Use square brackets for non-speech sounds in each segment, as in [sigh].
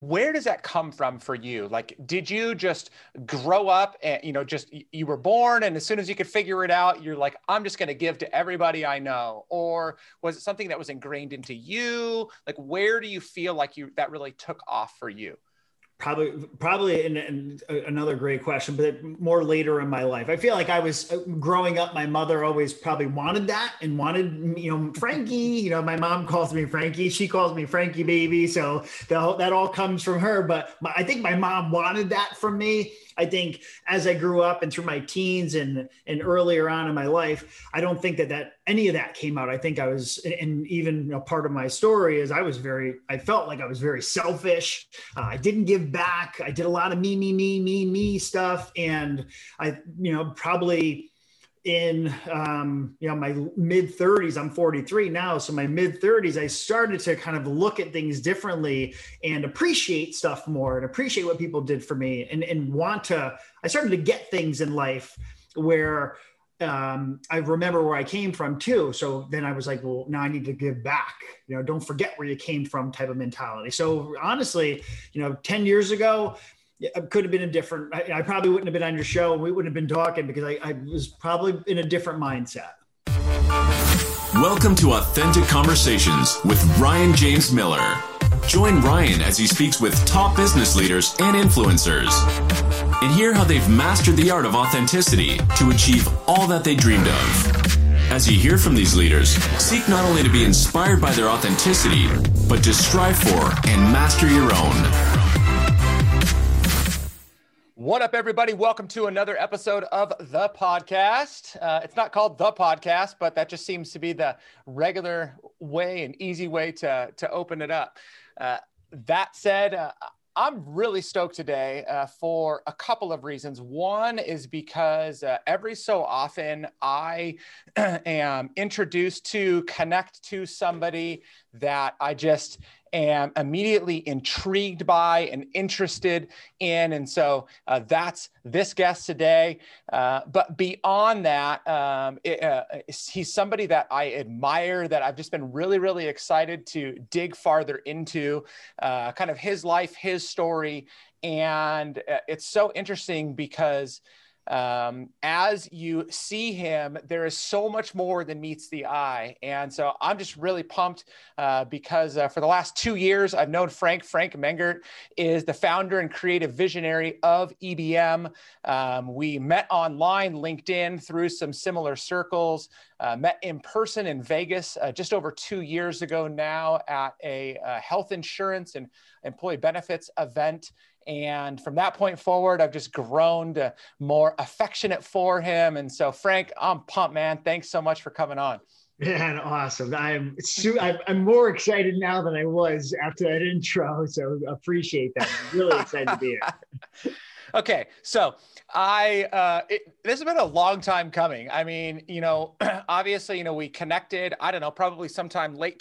where does that come from for you? Like did you just grow up and you know just you were born and as soon as you could figure it out you're like i'm just going to give to everybody i know or was it something that was ingrained into you? Like where do you feel like you that really took off for you probably probably in, in, another great question but more later in my life. I feel like i was uh, growing up my mother always probably wanted that and wanted you know frankie you know my mom calls me frankie she calls me frankie baby. So that, that all comes from her but my, i think my mom wanted that from me I think as I grew up and through my teens and and earlier on in my life, I don't think that that any of that came out. I think I was, and even a part of my story is I was very, I felt like I was very selfish. Uh, I didn't give back. I did a lot of me, me, me, me, me stuff, and I, you know, probably in um, you know my mid 30s i'm 43 now so my mid 30s i started to kind of look at things differently and appreciate stuff more and appreciate what people did for me and, and want to i started to get things in life where um, I remember where I came from too. So then I was like, well, now I need to give back. You know, don't forget where you came from type of mentality. So honestly, you know, 10 years ago, it could have been a different. I, I, probably wouldn't have been on your show, and we wouldn't have been talking because I, I was probably in a different mindset. Welcome to Authentic Conversations with Ryan James Miller. Join Ryan as he speaks with top business leaders and influencers and hear how they've mastered the art of authenticity to achieve all that they dreamed of. As you hear from these leaders, seek not only to be inspired by their authenticity, but to strive for and master your own. What up, everybody? Welcome to another episode of the podcast. Uh, it's not called the podcast, but that just seems to be the regular way and easy way to, to open it up. Uh, that said, uh, I'm really stoked today uh, for a couple of reasons. One is because uh, every so often I [clears throat] am introduced to connect to somebody that I just am immediately intrigued by and interested in. And so uh, that's this guest today. Uh, but beyond that, um, it, uh, he's somebody that I admire, that I've just been really, really excited to dig farther into uh, kind of his life, his story. And uh, it's so interesting because um, as you see him, there is so much more than meets the eye. And so I'm just really pumped uh, because uh, for the last two years, I've known Frank. Frank Mengert is the founder and creative visionary of EBM. Um, we met online, LinkedIn, through some similar circles, uh, met in person in Vegas uh, just over two years ago now at a uh, health insurance and employee benefits event. And from that point forward, I've just grown to more affectionate for him. And so, Frank, I'm pumped, man. Thanks so much for coming on. Man, awesome. I'm I'm more excited now than I was after that intro. So appreciate that. I'm really excited to be here. [laughs] okay, so I uh, it, this has been a long time coming. I mean, you know, [clears throat] obviously, you know, we connected. I don't know, probably sometime late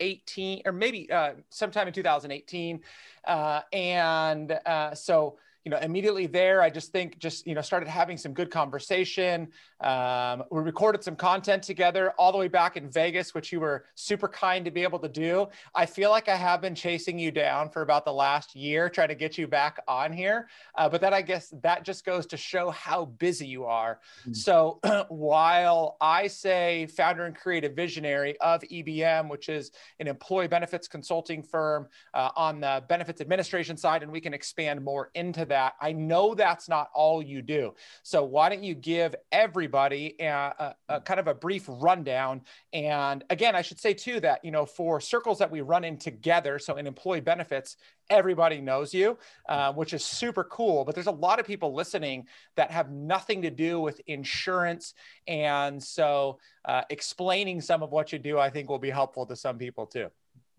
2018 or maybe uh, sometime in 2018, uh, and uh, so you know, immediately there, I just think just, you know, started having some good conversation. Um, we recorded some content together all the way back in Vegas, which you were super kind to be able to do. I feel like I have been chasing you down for about the last year, trying to get you back on here. Uh, but then I guess that just goes to show how busy you are. Mm-hmm. So [clears throat] while I say founder and creative visionary of EBM, which is an employee benefits consulting firm uh, on the benefits administration side, and we can expand more into that. I know that's not all you do. So why don't you give everybody a, a, a, kind of a brief rundown? And again, I should say too that, you know, for circles that we run in together, so in employee benefits, everybody knows you, uh, which is super cool. But there's a lot of people listening that have nothing to do with insurance. And so uh, explaining some of what you do, I think will be helpful to some people too.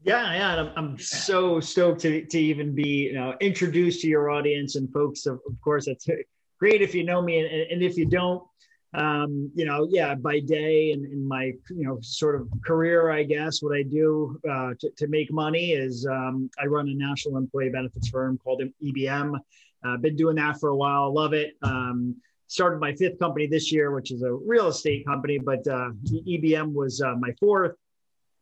Yeah, yeah, I'm, I'm so stoked to, to even be you know introduced to your audience and folks. Of, of course, that's [laughs] great if you know me, and, and if you don't, um, you know, yeah, by day and in my you know sort of career, I guess what I do uh, to, to make money is um, I run a national employee benefits firm called EBM. Uh, been doing that for a while. Love it. Um, started my fifth company this year, which is a real estate company, but uh, EBM was uh, my fourth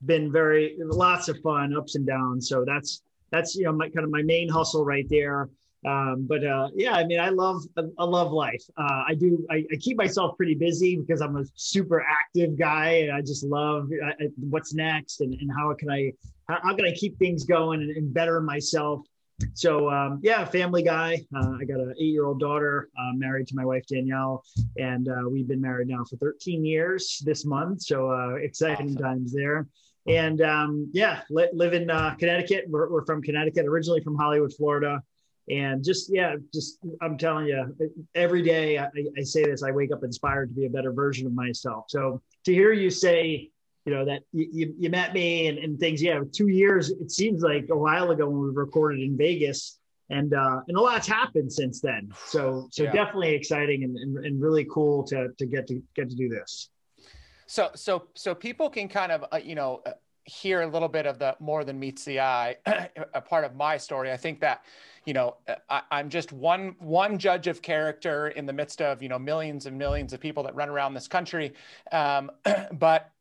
been very lots of fun, ups and downs. So that's that's you know my kind of my main hustle right there. Um, but uh, yeah, I mean, I love I love life. Uh, I do. I, I, keep myself pretty busy because I'm a super active guy, and I just love uh, what's next and, and how can I how, how can I keep things going and, and better myself. So um, yeah, family guy. Uh, I got an eight-year-old daughter, uh, married to my wife Danielle, and uh, we've been married now for 13 years this month. So uh, exciting awesome. times there. And um, yeah, li- live in uh, Connecticut. We're, we're, from Connecticut, originally from Hollywood, Florida. And just yeah, just I'm telling you, every day I, I say this. I wake up inspired to be a better version of myself. So to hear you say you know that you, you met me and, and things yeah two years it seems like a while ago when we recorded in vegas and uh and a lot's happened since then so so yeah. definitely exciting and, and, and really cool to to get to get to do this so so so people can kind of uh, you know uh, hear a little bit of the more than meets the eye [clears throat] a part of my story i think that you know uh, I, am just one one judge of character in the midst of you know millions and millions of people that run around this country um, [clears throat] but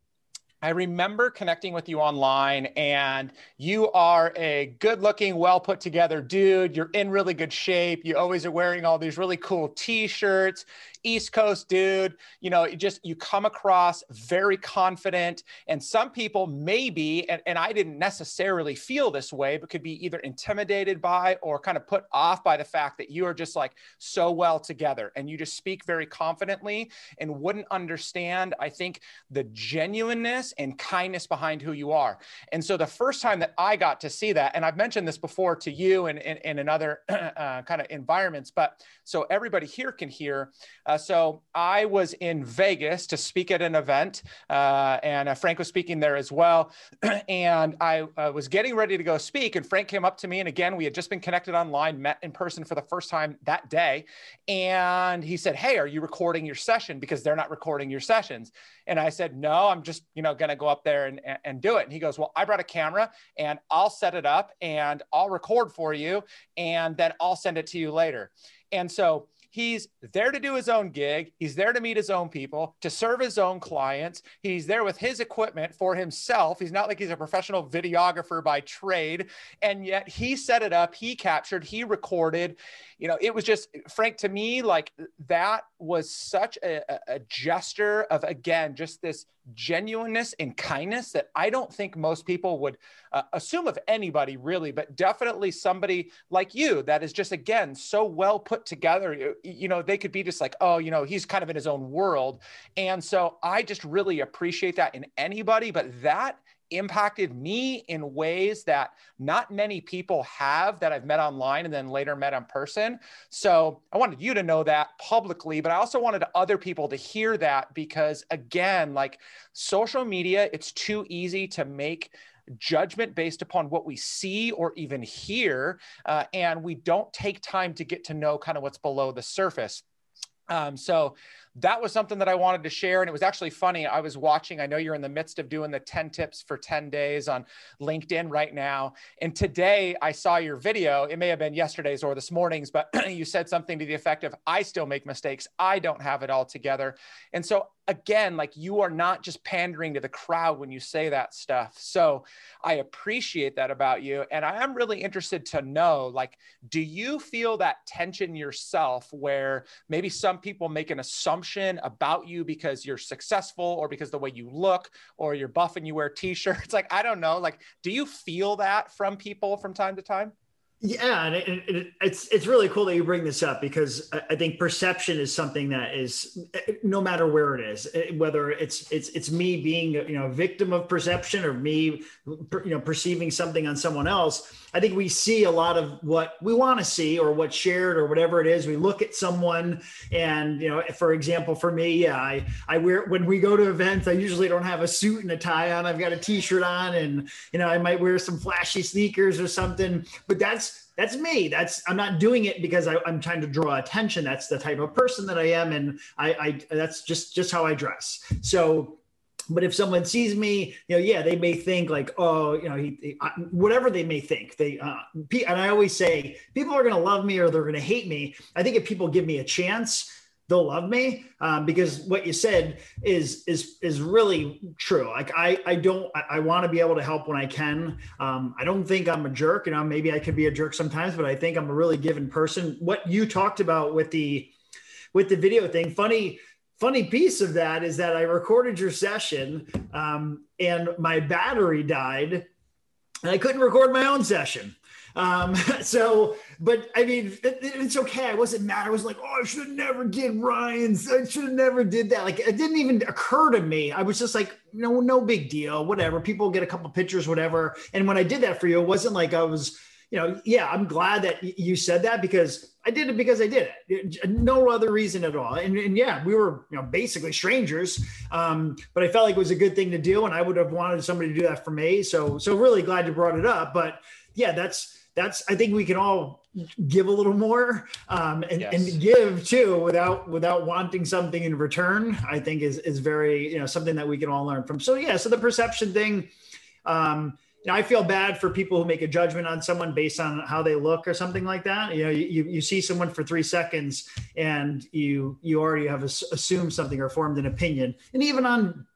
I remember connecting with you online, and you are a good looking, well put together dude. You're in really good shape. You always are wearing all these really cool t shirts. East Coast dude. You know, just you come across very confident. And some people maybe, and, and I didn't necessarily feel this way, but could be either intimidated by or kind of put off by the fact that you are just like so well together and you just speak very confidently and wouldn't understand, I think, the genuineness and kindness behind who you are. And so the first time that I got to see that, and I've mentioned this before to you and, and, and in other [clears throat] uh, kind of environments, but so everybody here can hear. Uh, so I was in Vegas to speak at an event, uh, and uh, Frank was speaking there as well. [clears throat] and I uh, was getting ready to go speak, and Frank came up to me, and again, we had just been connected online, met in person for the first time that day, and he said, "Hey, are you recording your session? Because they're not recording your sessions." And I said, "No, I'm just you know going to go up there and, and do it." And he goes, "Well, I brought a camera, and I'll set it up, and I'll record for you, and then I'll send it to you later." And so He's there to do his own gig. He's there to meet his own people, to serve his own clients. He's there with his equipment for himself. He's not like he's a professional videographer by trade. And yet he set it up, he captured, he recorded. You know, it was just, Frank, to me, like that was such a, a gesture of, again, just this genuineness and kindness that I don't think most people would uh, assume of anybody really, but definitely somebody like you that is just, again, so well put together. You, know, they could be just like, oh, you know, he's kind of in his own world. And so I just really appreciate that in anybody, but that impacted me in ways that not many people have that I've met online and then later met in person. So I wanted you to know that publicly, but I also wanted other people to hear that because, again, like social media, it's too easy to make judgment based upon what we see or even hear. Uh, and we don't take time to get to know kind of what's below the surface. Um, so that was something that I wanted to share. And it was actually funny. I was watching, I know you're in the midst of doing the 10 tips for 10 days on LinkedIn right now. And today I saw your video. It may have been yesterday's or this morning's, but [clears throat] you said something to the effect of, I still make mistakes. I don't have it all together. And so again, like you are not just pandering to the crowd when you say that stuff. So I appreciate that about you. And I am really interested to know, like, do you feel that tension yourself where maybe some people make an assumption assumption about you because you're successful or because the way you look or you're buff and you wear t-shirts. [laughs] Like i don't know. Like do you feel that from people from time to time yeah, and it, it, it's it's really cool that you bring this up because I think perception is something that is no matter where it is, eh, whether it's it's it's me being you know a victim of perception or me you know perceiving something on someone else. I think we see a lot of what we want to see or what's shared or whatever it is. We look at someone and you know, for example, for me, yeah, I I wear when we go to events, I usually don't have a suit and a tie on. I've got a t-shirt on, and you know, I might wear some flashy sneakers or something, but that's that's me. That's I'm not doing it because I, am trying to draw attention. That's the type of person that I am, and I, I that's just just how I dress. So but if someone sees me, you know, yeah, they may think like, oh, you know, he, he, whatever they may think. They uh, and I always say people are going to love me or they're going to hate me. I think if people give me a chance, they'll love me um, because what you said is is is really true. Like I I don't I, I want to be able to help when I can. Um, I don't think I'm a jerk. You know, maybe I could be a jerk sometimes, but I think I'm a really given person. What you talked about with the with the video thing, funny funny piece of that is that I recorded your session um, and my battery died and I couldn't record my own session. Um, [laughs] so, but I mean, it, it's okay. I wasn't mad. I was like, oh, I should have never did Ryan's. I should have never did that. Like, it didn't even occur to me. I was just like, no, no big deal. Whatever. People get a couple pictures, whatever. And when I did that for you, it wasn't like I was, you know, yeah, I'm glad that you said that because I did it because I did it. No other reason at all. And, and yeah, we were, you know, basically strangers. Um, but I felt like it was a good thing to do. And I would have wanted somebody to do that for me. So, so really glad you brought it up. But yeah, that's, that's I think we can all give a little more um, and, yes. and, give too without without wanting something in return. I think is is very you know something that we can all learn from. So yeah, so the perception thing. Um, you know, I feel bad for people who make a judgment on someone based on how they look or something like that. You know, you, you see someone for three seconds and you you already have assumed something or formed an opinion. And even on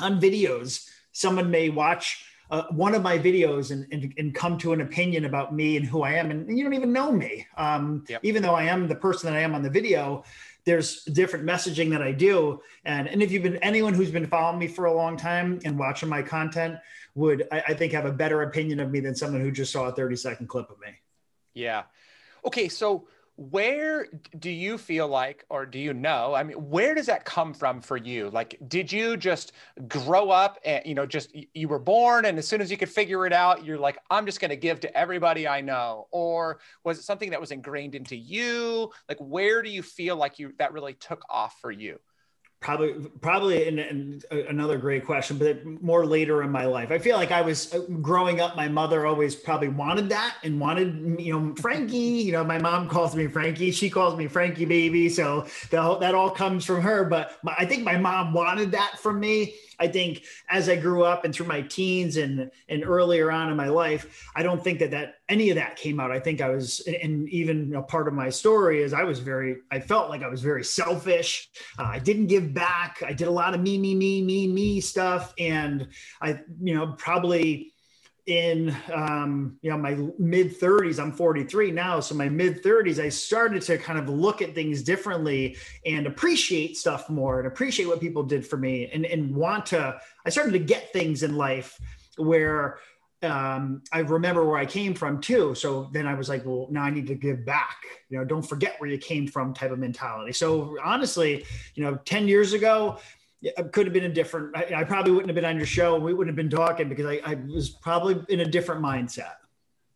on videos, someone may watch uh, one of my videos and, and, and, come to an opinion about me and who I am. And, you don't even know me. Um, yep. Even though I am the person that I am on the video, there's different messaging that I do. And, and if you've been anyone who's been following me for a long time and watching my content would, I, I think, have a better opinion of me than someone who just saw a 30 second clip of me. Yeah. Okay. So, where do you feel like or do you know i mean where does that come from for you? Like did you just grow up and you know just you were born and as soon as you could figure it out you're like i'm just going to give to everybody i know or was it something that was ingrained into you? Like where do you feel like you that really took off for you probably probably in, in, another great question but more later in my life. I feel like i was uh, growing up my mother always probably wanted that and wanted you know frankie you know my mom calls me frankie she calls me frankie baby so that, that all comes from her but my, i think my mom wanted that from me I think as I grew up and through my teens and and earlier on in my life, I don't think that that any of that came out. I think I was, and even know, part of my story is I was very, I felt like I was very selfish. Uh, I didn't give back. I did a lot of me, me, me, me, me stuff, and I, you know, probably in um, you know my mid 30s i'm 43 now so my mid 30s i started to kind of look at things differently and appreciate stuff more and appreciate what people did for me and, and want to i started to get things in life where um, I remember where I came from too. So then I was like, well, now I need to give back. You know, don't forget where you came from type of mentality. So honestly, you know, 10 years ago, it could have been a different. I, I, probably wouldn't have been on your show. We wouldn't have been talking because I, I was probably in a different mindset.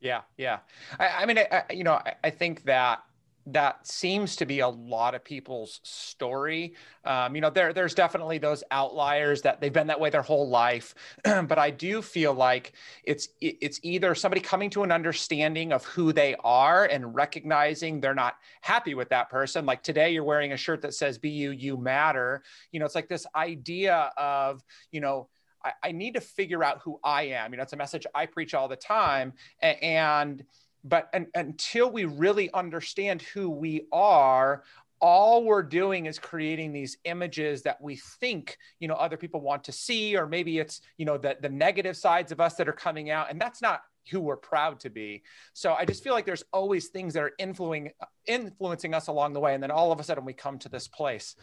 Yeah, yeah. I, I mean, I, you know, I, think that that seems to be a lot of people's story. Um, you know, there there's definitely those outliers that they've been that way their whole life, [clears throat] but I do feel like it's it's either somebody coming to an understanding of who they are and recognizing they're not happy with that person. Like today, you're wearing a shirt that says "Be you, you matter." You know, it's like this idea of you know. I, I need to figure out who I am. You know, it's a message I preach all the time. and, and but until we really understand who we are all we're doing is creating these images that we think you know other people want to see or maybe it's you know the, the negative sides of us that are coming out and that's not who we're proud to be. So i just feel like there's always things that are influencing influencing us along the way and then all of a sudden we come to this place.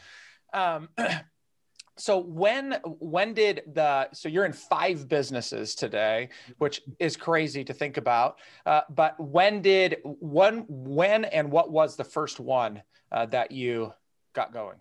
Um, [clears throat] so when when did the so you're in five businesses today which is crazy to think about uh, but when did one when and what was the first one uh, that you got going?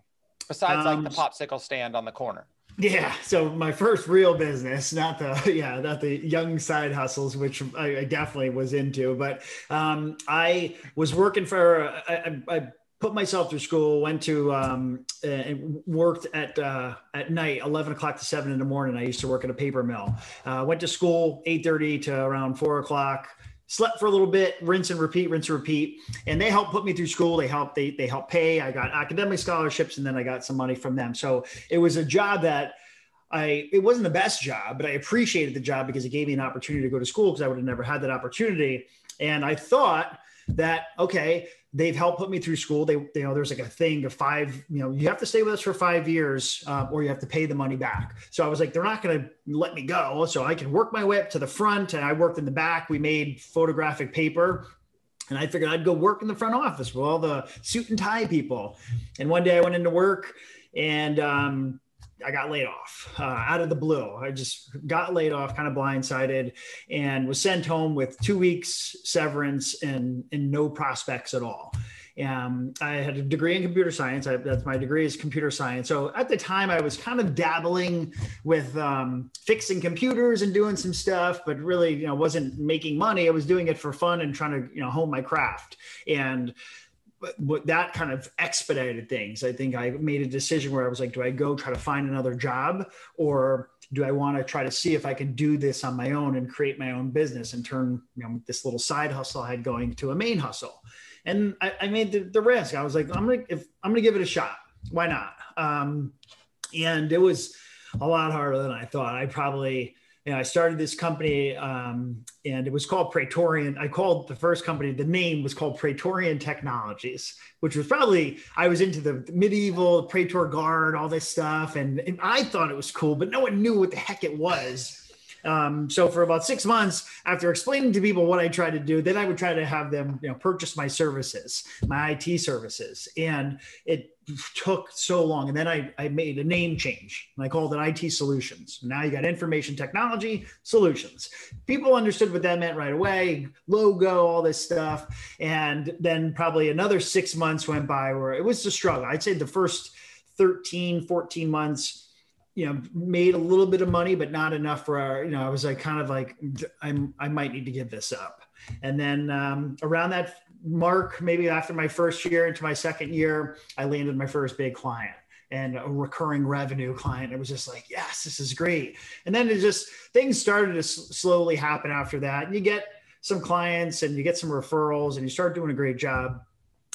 Besides um, like the um, popsicle stand on the corner. Yeah so my first real business not the [laughs] yeah not the young side hustles which i, I definitely was into but um, i was working for I, I put myself through school, went to um, and worked at uh, at night, eleven o'clock to seven in the morning. I used to work at a paper mill. Uh, went to school eight thirty to around four o'clock. Slept for a little bit, rinse and repeat, rinse and repeat. And they helped put me through school. They helped they they helped pay. I got academic scholarships, and then I got some money from them. So it was a job that. I it wasn't the best job, but I appreciated the job because it gave me an opportunity to go to school because I would have never had that opportunity. And I thought that okay they've helped put me through school. They you know there's like a thing of five you know you have to stay with us for five years uh, or you have to pay the money back. So i was like they're not going to let me go. So i can work my way up to the front and i worked in the back. We made photographic paper and I figured I'd go work in the front office with all the suit and tie people. And one day I went into work and um, I got laid off uh, out of the blue. I just got laid off, kind of blindsided, and was sent home with two weeks severance and and no prospects at all. Um, I had a degree in computer science. I, that's my degree is computer science. So at the time, I was kind of dabbling with um, fixing computers and doing some stuff, but really, you know, wasn't making money. I was doing it for fun and trying to, you know, hone my craft. And but that kind of expedited things. I think I made a decision where I was like, do I go try to find another job or do I want to try to see if I can do this on my own and create my own business and turn you know, this little side hustle I had going to a main hustle? And I, I made the, the, risk. I was like, I'm gonna if I'm gonna give it a shot. Why not? Um, and it was a lot harder than I thought. I probably you I started this company um, and it was called Praetorian. I called the first company, the name was called Praetorian Technologies, which was probably, I was into the medieval Praetor Guard, all this stuff. And, and I thought it was cool, but no one knew what the heck it was. Um, so for about six months, after explaining to people what I tried to do, then I would try to have them, you know, purchase my services, my IT services, and it took so long. And then I, I made a name change and I called it IT Solutions. Now you got Information Technology Solutions. People understood what that meant right away, logo, all this stuff. And then probably another six months went by where it was a struggle. I'd say the first 13, 14 months you know made a little bit of money but not enough for our you know i was like kind of like i'm i might need to give this up. And then um, around that mark maybe after my first year into my second year i landed my first big client and a recurring revenue client. It was just like yes this is great. And then it just things started to s- slowly happen after that. And you get some clients and you get some referrals and you start doing a great job.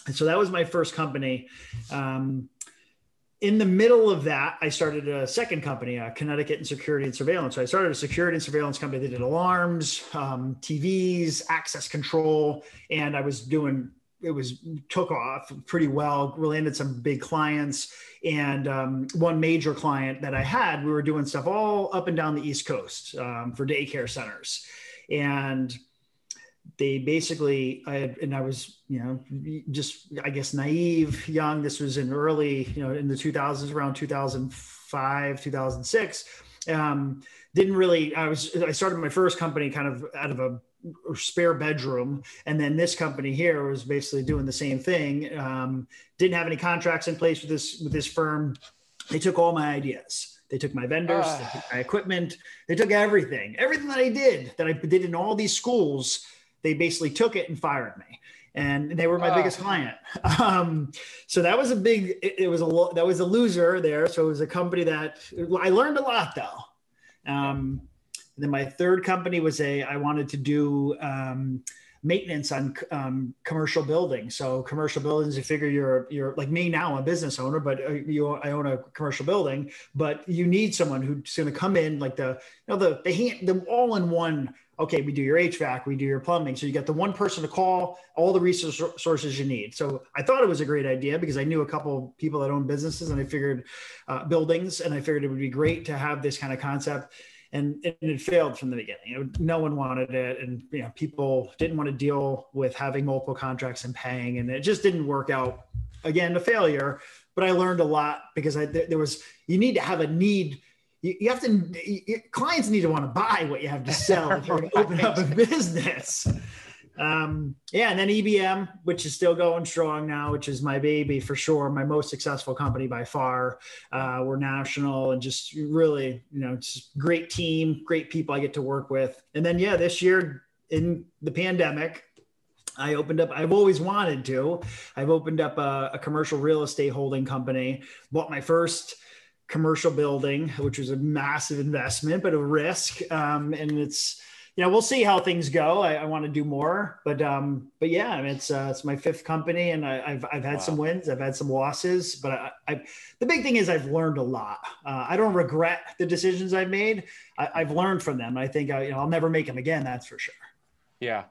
And so that was my first company. Um, in the middle of that, I started a second company, uh, Connecticut and Security and Surveillance. So I started a security and surveillance company that did alarms, um, TVs, access control, and I was doing it was took off pretty well. We landed some big clients, and um, one major client that I had, we were doing stuff all up and down the East Coast um, for daycare centers, and they basically I had, and I was you know just I guess naive young. This was in early you know in the 2000s around 2005 2006 um, didn't really I was I started my first company kind of out of a spare bedroom. And then this company here was basically doing the same thing. Um, didn't have any contracts in place with this with this firm. They took all my ideas. They took my vendors, uh. they took my equipment, they took everything, everything that I did that I did in all these schools they basically took it and fired me and they were my oh. biggest client. [laughs] Um, so that was a big, it, it, was a, that was a loser there. So it was a company that I learned a lot though. Um, then my third company was a, I wanted to do, um, maintenance on um, commercial buildings. So commercial buildings, you figure you're you're like me now, a business owner, but uh, you I own a commercial building. But you need someone who's going to come in like the you know the the hand the all in one okay, we do your HVAC, we do your plumbing. So you got the one person to call, all the resources you need. So I thought it was a great idea because I knew a couple people that own businesses and I figured uh, buildings, and I figured it would be great to have this kind of concept. And, and it failed from the beginning. no one wanted it, and you know people didn't want to deal with having multiple contracts and paying, and it just didn't work out. Again, a failure. But I learned a lot because I, there was you need to have a need you, you have to you, clients need to want to buy what you have to sell if you're going to open up a [laughs] business um, yeah and then ebm which is still going strong now which is my baby for sure my most successful company by far uh, we're national and just really you know just great team great people i get to work with and then yeah this year in the pandemic I opened up, I've always wanted to. I've opened up a, a commercial real estate holding company, bought my first commercial building, which was a massive investment, but a risk. Um, and it's, you know, we'll see how things go. I, I want to do more, but, um, but yeah, I mean, it's, uh, it's my fifth company and I, have I've had wow. some wins, I've had some losses, but I, I, the big thing is I've learned a lot. Uh, I don't regret the decisions I've made. I, have learned from them. I think I, you know, I'll never make them again. That's for sure. Yeah.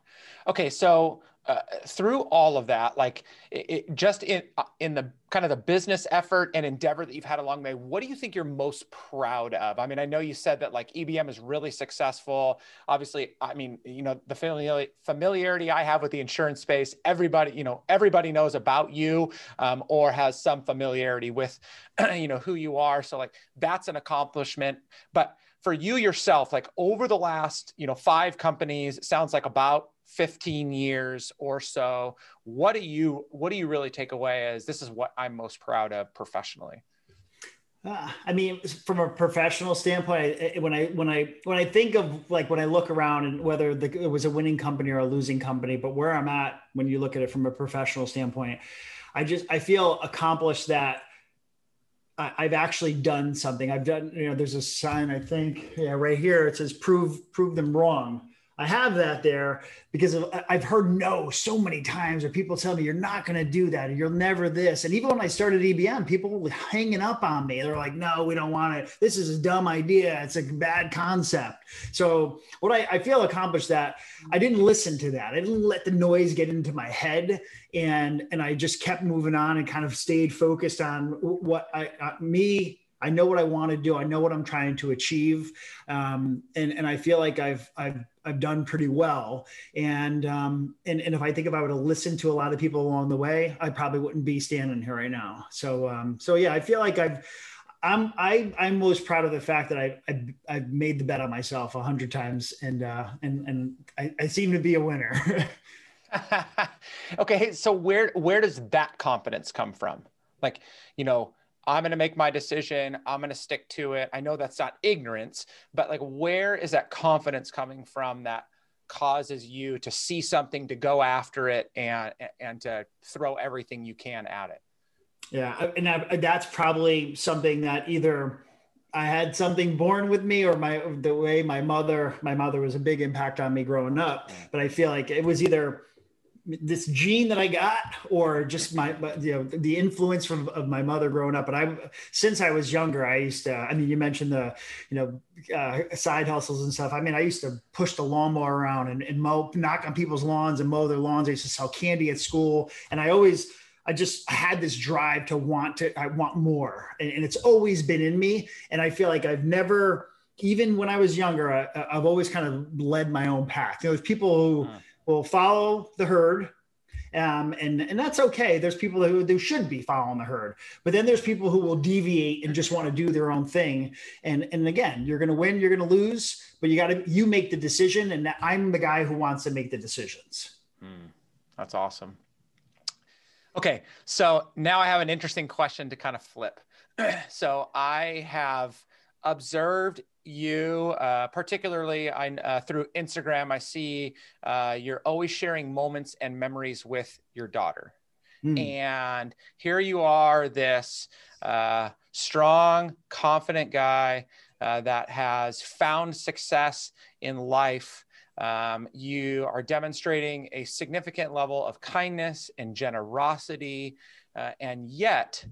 Okay. So uh, through all of that, like it, it, just in uh, in the kind of the business effort and endeavor that you've had along the way, what do you think you're most proud of? I mean, I know you said that like EBM is really successful. Obviously, I mean, you know, the familiarity, familiarity I have with the insurance space, everybody, you know, everybody knows about you um, or has some familiarity with, [clears throat] you know, who you are. So like that's an accomplishment, but for you yourself, like over the last, you know, five companies, sounds like about 15 years or so what do you what do you really take away as this is what i'm most proud of professionally uh, I mean, from a professional standpoint, when I when I when I think of like when I look around and whether the, it was a winning company or a losing company, but where I'm at when you look at it from a professional standpoint, I just I feel accomplished that I, have actually done something. I've done you know there's a sign I think yeah right here it says prove prove them wrong. I have that there because I've heard no so many times where people tell me you're not going to do that or you're never this. And even when I started EBM, people were hanging up on me. They're like, no, we don't want it. This is a dumb idea. It's a bad concept. So what I, I feel accomplished that I didn't listen to that. I didn't let the noise get into my head and, and I just kept moving on and kind of stayed focused on what I, uh, me I know what I want to do. I know what I'm trying to achieve, um, and and I feel like I've I've I've done pretty well. And um, and and if I think if I would have listened to a lot of people along the way, I probably wouldn't be standing here right now. So um, so yeah, I feel like I've. I'm I I'm most proud of the fact that I I've, I've made the bet on myself a hundred times and uh and and I, I seem to be a winner. [laughs] okay, so where where does that confidence come from? Like, you know, I'm going to make my decision. I'm going to stick to it. I know that's not ignorance, but like, where is that confidence coming from that causes you to see something, to go after it, and and to throw everything you can at it? Yeah, and I, that's probably something that either I had something born with me, or my the way my mother my mother was a big impact on me growing up. Mm. But I feel like it was either this gene that I got, or just my, you know, the influence from of my mother growing up. But I, since I was younger, I used to. I mean, you mentioned the, you know, uh, side hustles and stuff. I mean, I used to push the lawnmower around and, and mow, knock on people's lawns and mow their lawns. I used to sell candy at school, and I always. I just had this drive to want to, I want more. And, and it's always been in me. And I feel like I've never, even when I was younger, I, have always kind of led my own path. You know, there's people who, will follow the herd. Um, and and that's okay. There's people who, who should be following the herd, but then there's people who will deviate and just want to do their own thing. And and again, you're going to win, you're going to lose, but you got to you make the decision. And I'm the guy who wants to make the decisions. Mm, that's awesome. Okay, so now I have an interesting question to kind of flip. [clears throat] so I have observed you, uh, particularly I, uh, through Instagram. I see uh, you're always sharing moments and memories with your daughter. Mm. And here you are, this uh, strong, confident guy uh, that has found success in life. Um, you are demonstrating a significant level of kindness and generosity. Uh, and yet,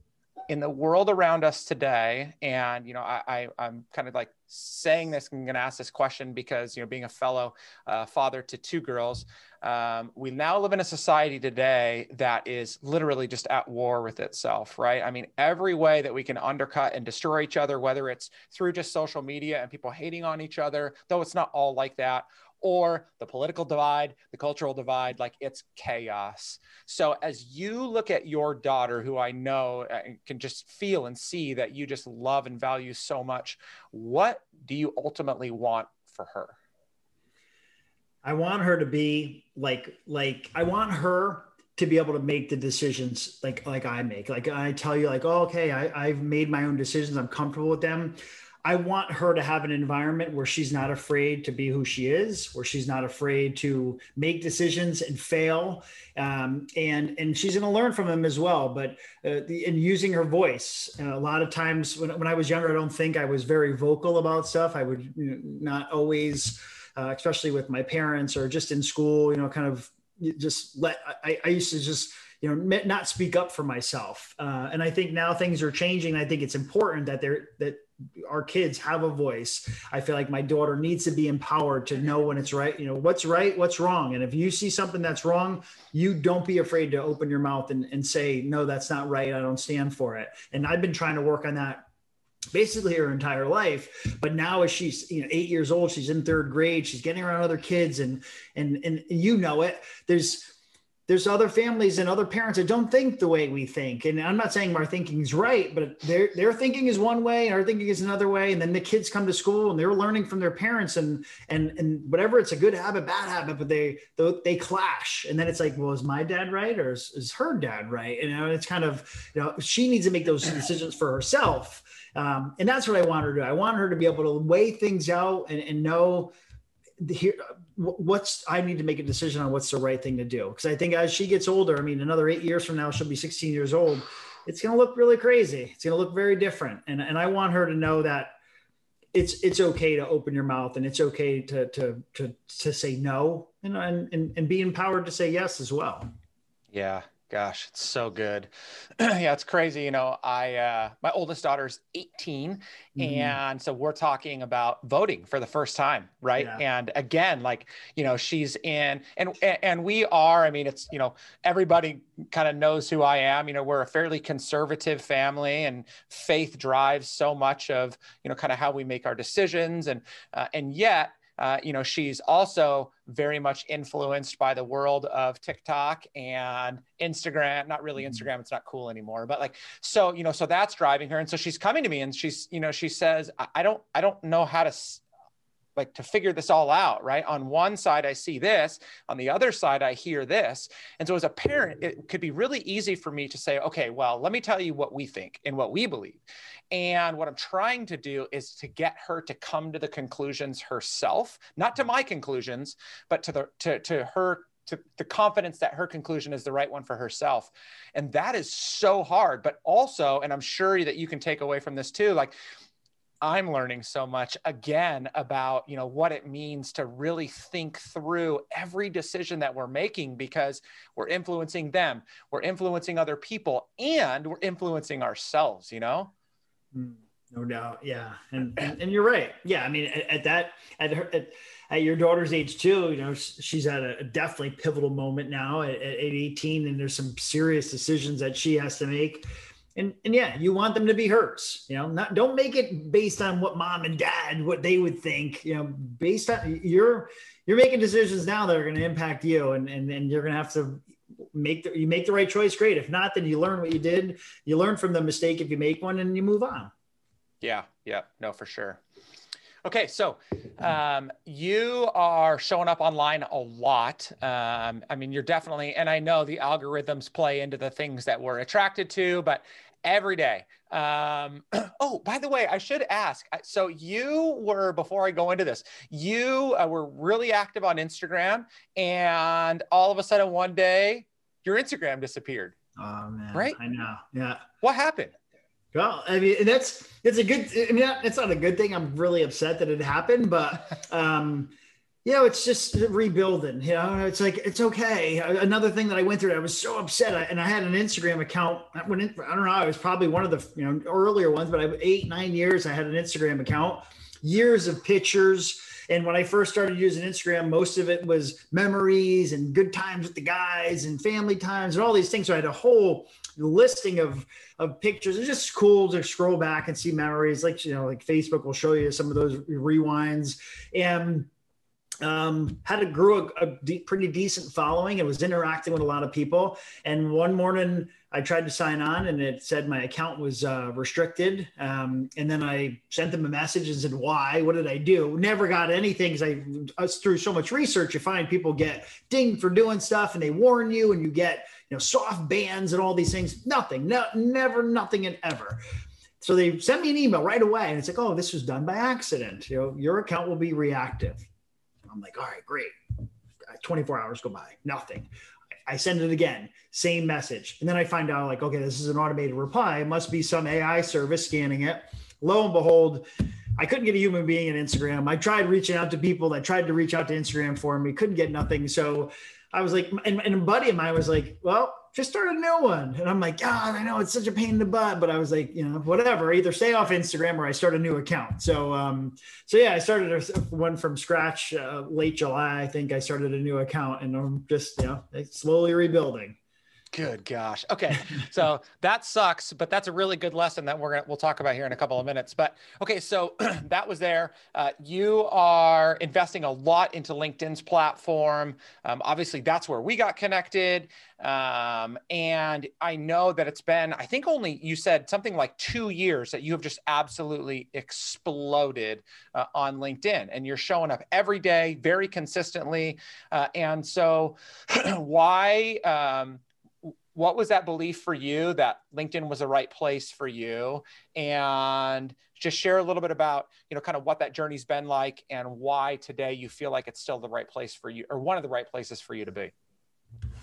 in the world around us today, and you know, I, I am kind of like saying this. I'm going to ask this question because you know, being a fellow uh, father to two girls, um, we now live in a society today that is literally just at war with itself, right? I mean, every way that we can undercut and destroy each other, whether it's through just social media and people hating on each other, though it's not all like that, or the political divide, the cultural divide, like it's chaos. So, as you look at your daughter, who I know uh, can just feel and see that you just love and value so much, what do you ultimately want for her? I want her to be like, like, I want her to be able to make the decisions like like I make. Like I tell you, like, oh, okay, I, I've made my own decisions. I'm comfortable with them. I want her to have an environment where she's not afraid to be who she is, where she's not afraid to make decisions and fail, um, and and she's going to learn from them as well. But uh, the, in using her voice, uh, a lot of times when, when I was younger, I don't think I was very vocal about stuff. I would you know, not always, uh, especially with my parents or just in school, you know, kind of just let I, I used to just you know not speak up for myself uh, and i think now things are changing i think it's important that they're that our kids have a voice. I feel like my daughter needs to be empowered to know when it's right you know what's right what's wrong. And if you see something that's wrong you don't be afraid to open your mouth and, and say no that's not right. I don't stand for it. And i've been trying to work on that basically her entire life. But now as she's you know eight years old she's in third grade she's getting around other kids and and and you know it. There's there's other families and other parents that don't think the way we think. And I'm not saying our thinking is right, but their their thinking is one way and our thinking is another way. And then the kids come to school and they're learning from their parents and and and whatever it's a good habit, bad habit, but they they clash. And then it's like, well, is my dad right or is, is her dad right? And it's kind of you know she needs to make those decisions for herself. Um, and that's what I want her to do. I want her to be able to weigh things out and, and know here what's i need to make a decision on what's the right thing to do. Because i think as she gets older i mean another eight years from now she'll be 16 years old it's going to look really crazy. It's going to look very different. And, and i want her to know that it's it's okay to open your mouth and it's okay to to to, to say no and, and and be empowered to say yes as well. Yeah Gosh, it's so good. [clears throat] yeah, it's crazy. You know, I uh, my oldest daughter's 18, mm-hmm. and so we're talking about voting for the first time, right? Yeah. And again, like you know, she's in, and and we are. I mean, it's you know, everybody kind of knows who I am. You know, we're a fairly conservative family, and faith drives so much of you know, kind of how we make our decisions, and uh, and yet uh, you know, she's also very much influenced by the world of TikTok and Instagram. Not really mm-hmm. Instagram; it's not cool anymore. But like, so you know, so that's driving her, and so she's coming to me, and she's, you know, she says, "I don't, I don't know how to." Like to figure this all out right on one side i see this on the other side i hear this and so as a parent it could be really easy for me to say okay well let me tell you what we think and what we believe and what I'm trying to do is to get her to come to the conclusions herself, not to my conclusions, but to the to, to her to the confidence that her conclusion is the right one for herself. And that is so hard. But also, and I'm sure that you can take away from this too, like I'm learning so much again about, you know, what it means to really think through every decision that we're making because we're influencing them, we're influencing other people, and we're influencing ourselves, you know? Mm, no doubt. Yeah. And, and, and, you're right. Yeah. I mean, at, at that, at her, at, at, your daughter's age too, you know, she's at a, definitely pivotal moment now at, at 18 and there's some serious decisions that she has to make. And, and yeah, you want them to be hers, you know, not, don't make it based on what mom and dad, what they would think, you know, based on you're, you're making decisions now that are going to impact you and, and, and you're going to have to make the, you make the right choice great. If not then you learn what you did you learn from the mistake if you make one and you move on. Yeah yeah no for sure. Okay so um, you are showing up online a lot. Um, i mean you're definitely and i know the algorithms play into the things that we're attracted to but every day um, [clears throat] oh by the way i should ask so you were before i go into this you uh, were really active on instagram and all of a sudden one day your Instagram disappeared. Oh man, right? I know. Yeah. What happened? Well, I mean, that's it's a good. I mean, it's not a good thing. I'm really upset that it happened, but [laughs] um, you know, it's just rebuilding. You know, it's like it's okay. Another thing that I went through, I was so upset, and I had an Instagram account. I went I don't know. I was probably one of the you know earlier ones, but I eight nine years. I had an Instagram account, years of pictures and when I first started using Instagram, most of it was memories and good times with the guys and family times and all these things. So I had a whole listing of of pictures. It's just cool to scroll back and see memories. Like you know, like Facebook will show you some of those rewinds. And um, had a grew a, a de- pretty decent following and was interacting with a lot of people. And one morning I tried to sign on and it said my account was uh, restricted. Um, and then I sent them a message and said, why, what did I do? Never got anything. Cause I, us through so much research, you find people get dinged for doing stuff and they warn you and you get, you know, soft bans and all these things. Nothing, no, never, nothing and ever. So they sent me an email right away and it's like, oh, this was done by accident. You know, your account will be reactive. I'm like, all right, great. Uh, 24 hours go by, nothing. I send it again, same message. And then I find out, like, okay, this is an automated reply. It must be some AI service scanning it. Lo and behold, I couldn't get a human being in Instagram. I tried reaching out to people that tried to reach out to Instagram for me, couldn't get nothing. So I was like, and, and a buddy of mine was like, well, just start a new one. And I'm like, God, I know it's such a pain in the butt, but I was like, you know, whatever, either stay off Instagram or I start a new account. So, um, so yeah, I started a, one from scratch uh, late July. I think I started a new account and I'm just, you know, slowly rebuilding. Good [laughs] gosh. Okay. So that sucks, but that's a really good lesson that we're going to, we'll talk about here in a couple of minutes. But okay. So [clears throat] that was there. Uh, you are investing a lot into LinkedIn's platform. Um, obviously that's where we got connected. Um, and I know that it's been, I think only you said something like two years that you have just absolutely exploded uh, on LinkedIn and you're showing up every day very consistently. Uh, and so [clears throat] why, um, what was that belief for you that linkedin was the right place for you and just share a little bit about you know kind of what that journey's been like and why today you feel like it's still the right place for you or one of the right places for you to be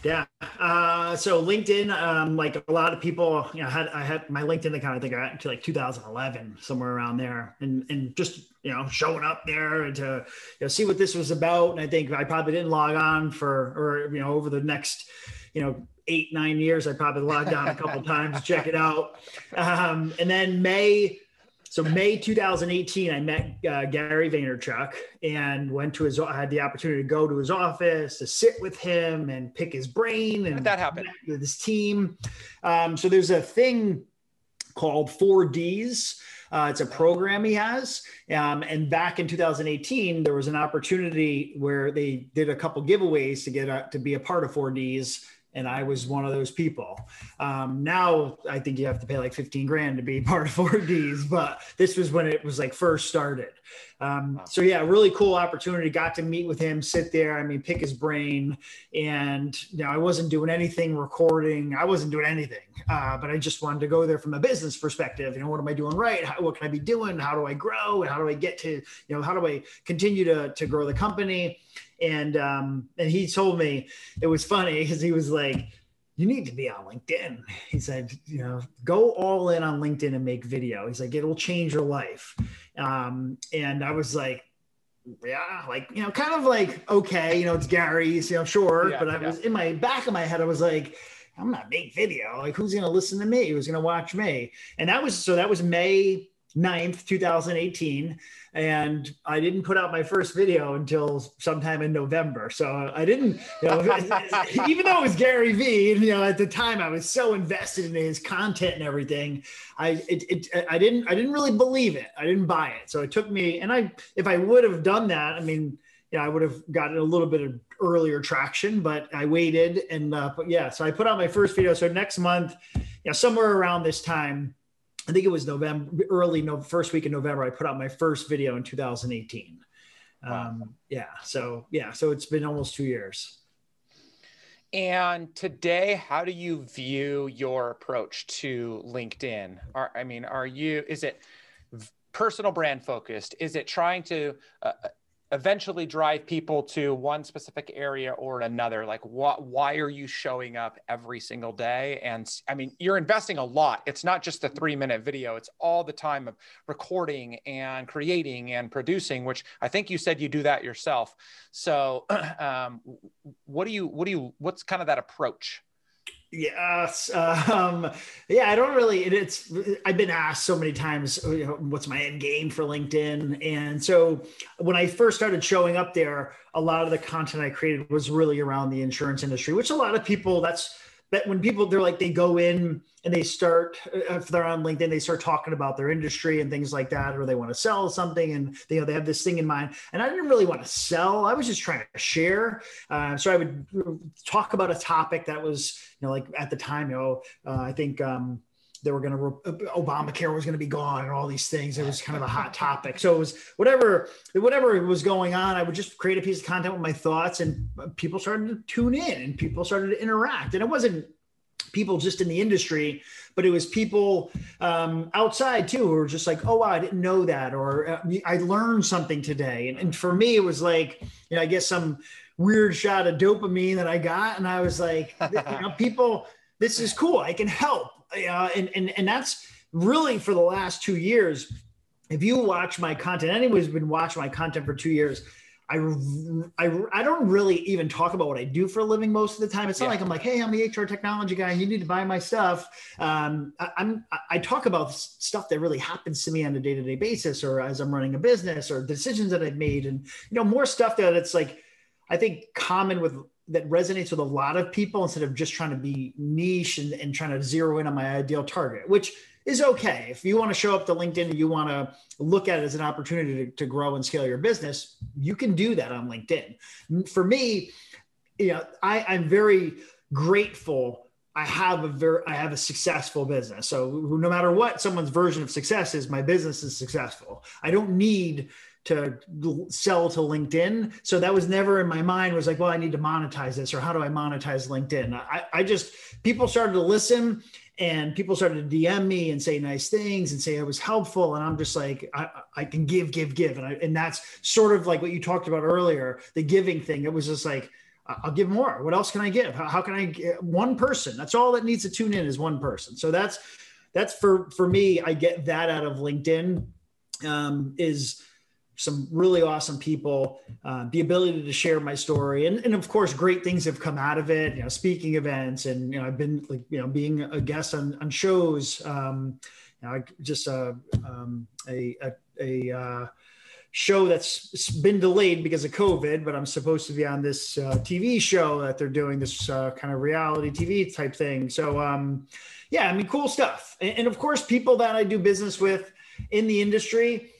yeah. Uh, so LinkedIn, um, like a lot of people, you know, had I had my LinkedIn account. I think I to like 2011, somewhere around there, and and just you know showing up there and to you know see what this was about. And I think I probably didn't log on for or you know over the next you know eight nine years i probably logged on a couple times to check it out. Um, and then may so may 2018 i met uh, gary vaynerchuk and went to his i had the opportunity to go to his office to sit with him and pick his brain and that happened with his team. Um, so there's a thing called 4ds uh, it's a program he has. Um, and back in 2018, there was an opportunity where they did a couple giveaways to get a, to be a part of 4Ds and I was one of those people. Um, now I think you have to pay like 15 grand to be [laughs] part of 4Ds, but this was when it was like first started. Um, so yeah, really cool opportunity. Got to meet with him, sit there. I mean, pick his brain, and you know, I wasn't doing anything recording. I wasn't doing anything, uh, but I just wanted to go there from a business perspective. You know, what am I doing right? How, what can I be doing? How do I grow? And How do I get to you know? How do I continue to to grow the company? And um, and he told me it was funny because he was like, "You need to be on LinkedIn." He said, "You know, go all in on LinkedIn and make video." He's like, "It'll change your life." Um, and I was like, yeah, like you know, kind of like okay, you know, it's Gary's, you know, sure, yeah, but I yeah. was in my back of my head, I was like. I'm not make video. Like, who's going to listen to me? Who's going to watch me? And that was so that was May 9th, 2018 and I didn't put out my first video until sometime in November. So I didn't, you know, [laughs] even though it was Gary Vee, you know, at the time I was so invested in his content and everything. I it, it I didn't I didn't really believe it. I didn't buy it. So it took me, and I if I would have done that, I mean, yeah, I would have gotten a little bit of earlier traction, but I waited and uh, but yeah, so I put out my first video. So next month, yeah, somewhere around this time I think it was November, early no, first week in November. I put out my first video in 2018. Wow. Um, yeah. So yeah. So it's been almost two years. And today, how do you view your approach to LinkedIn? Are, I mean, are you? Is it personal brand focused? Is it trying to uh, eventually drive people to one specific area or another like what why are you showing up every single day? And i mean you're investing a lot. It's not just a three minute video. It's all the time of recording and creating and producing which i think you said you do that yourself. So [clears throat] um, what do you what do you what's kind of that approach Yes. Um, yeah, I don't really, it, it's, I've been asked so many times, you know, what's my end game for LinkedIn? And so when I first started showing up there, a lot of the content I created was really around the insurance industry, which a lot of people, that's, that when people they're like they go in and they start uh, if they're on linkedin they start talking about their industry and things like that or they want to sell something and they, you know they have this thing in mind. And i didn't really want to sell. I was just trying to share. Uh, so i would talk about a topic that was you know like at the time you know uh, i think um, they were going to Obamacare was going to be gone and all these things. It was kind of a hot [laughs] topic. So it was whatever whatever was going on. I would just create a piece of content with my thoughts, and people started to tune in, and people started to interact. And it wasn't people just in the industry, but it was people um, outside too who were just like, "Oh, wow, I didn't know that," or uh, "I learned something today." And, and for me, it was like, you know, I guess some weird shot of dopamine that I got, and I was like, you know, [laughs] people, this is cool. I can help uh, and, and and that's really for the last two years. If you watch my content, who's been watching my content for two years, I, I, I don't really even talk about what I do for a living most of the time. It's not yeah. like I'm like, hey, I'm the HR technology guy and you need to buy my stuff. Um, I, am I talk about stuff that really happens to me on a day to day basis, or as I'm running a business, or decisions that I've made, and you know more stuff that it's like I think common with that resonates with a lot of people instead of just trying to be niche and, and trying to zero in on my ideal target, which is okay. If you want to show up to LinkedIn and you want to look at it as an opportunity to, to grow and scale your business, you can do that on LinkedIn. For me, you know, I, I'm very grateful I have a very I have a successful business. So no matter what someone's version of success is, my business is successful. I don't need to sell to LinkedIn. So that was never in my mind was like, well, I need to monetize this or how do I monetize LinkedIn? I, I just people started to listen and people started to DM me and say nice things and say it was helpful. And I'm just like, I, I can give, give, give. And I, and that's sort of like what you talked about earlier, the giving thing. It was just like, I'll give more. What else can I give? How, how can I get one person? That's all that needs to tune in is one person. So that's, that's for, for me, I get that out of LinkedIn um, is, some really awesome people, uh, the ability to share my story, and, and of course, great things have come out of it. You know, speaking events, and you know, I've been like you know being a guest on on shows. Um, you know, just uh, um, a a, a uh, show that's been delayed because of COVID, but I'm supposed to be on this uh, TV show that they're doing this uh, kind of reality TV type thing. So, um, yeah, I mean, cool stuff. And, and, of course, people that I do business with in the industry,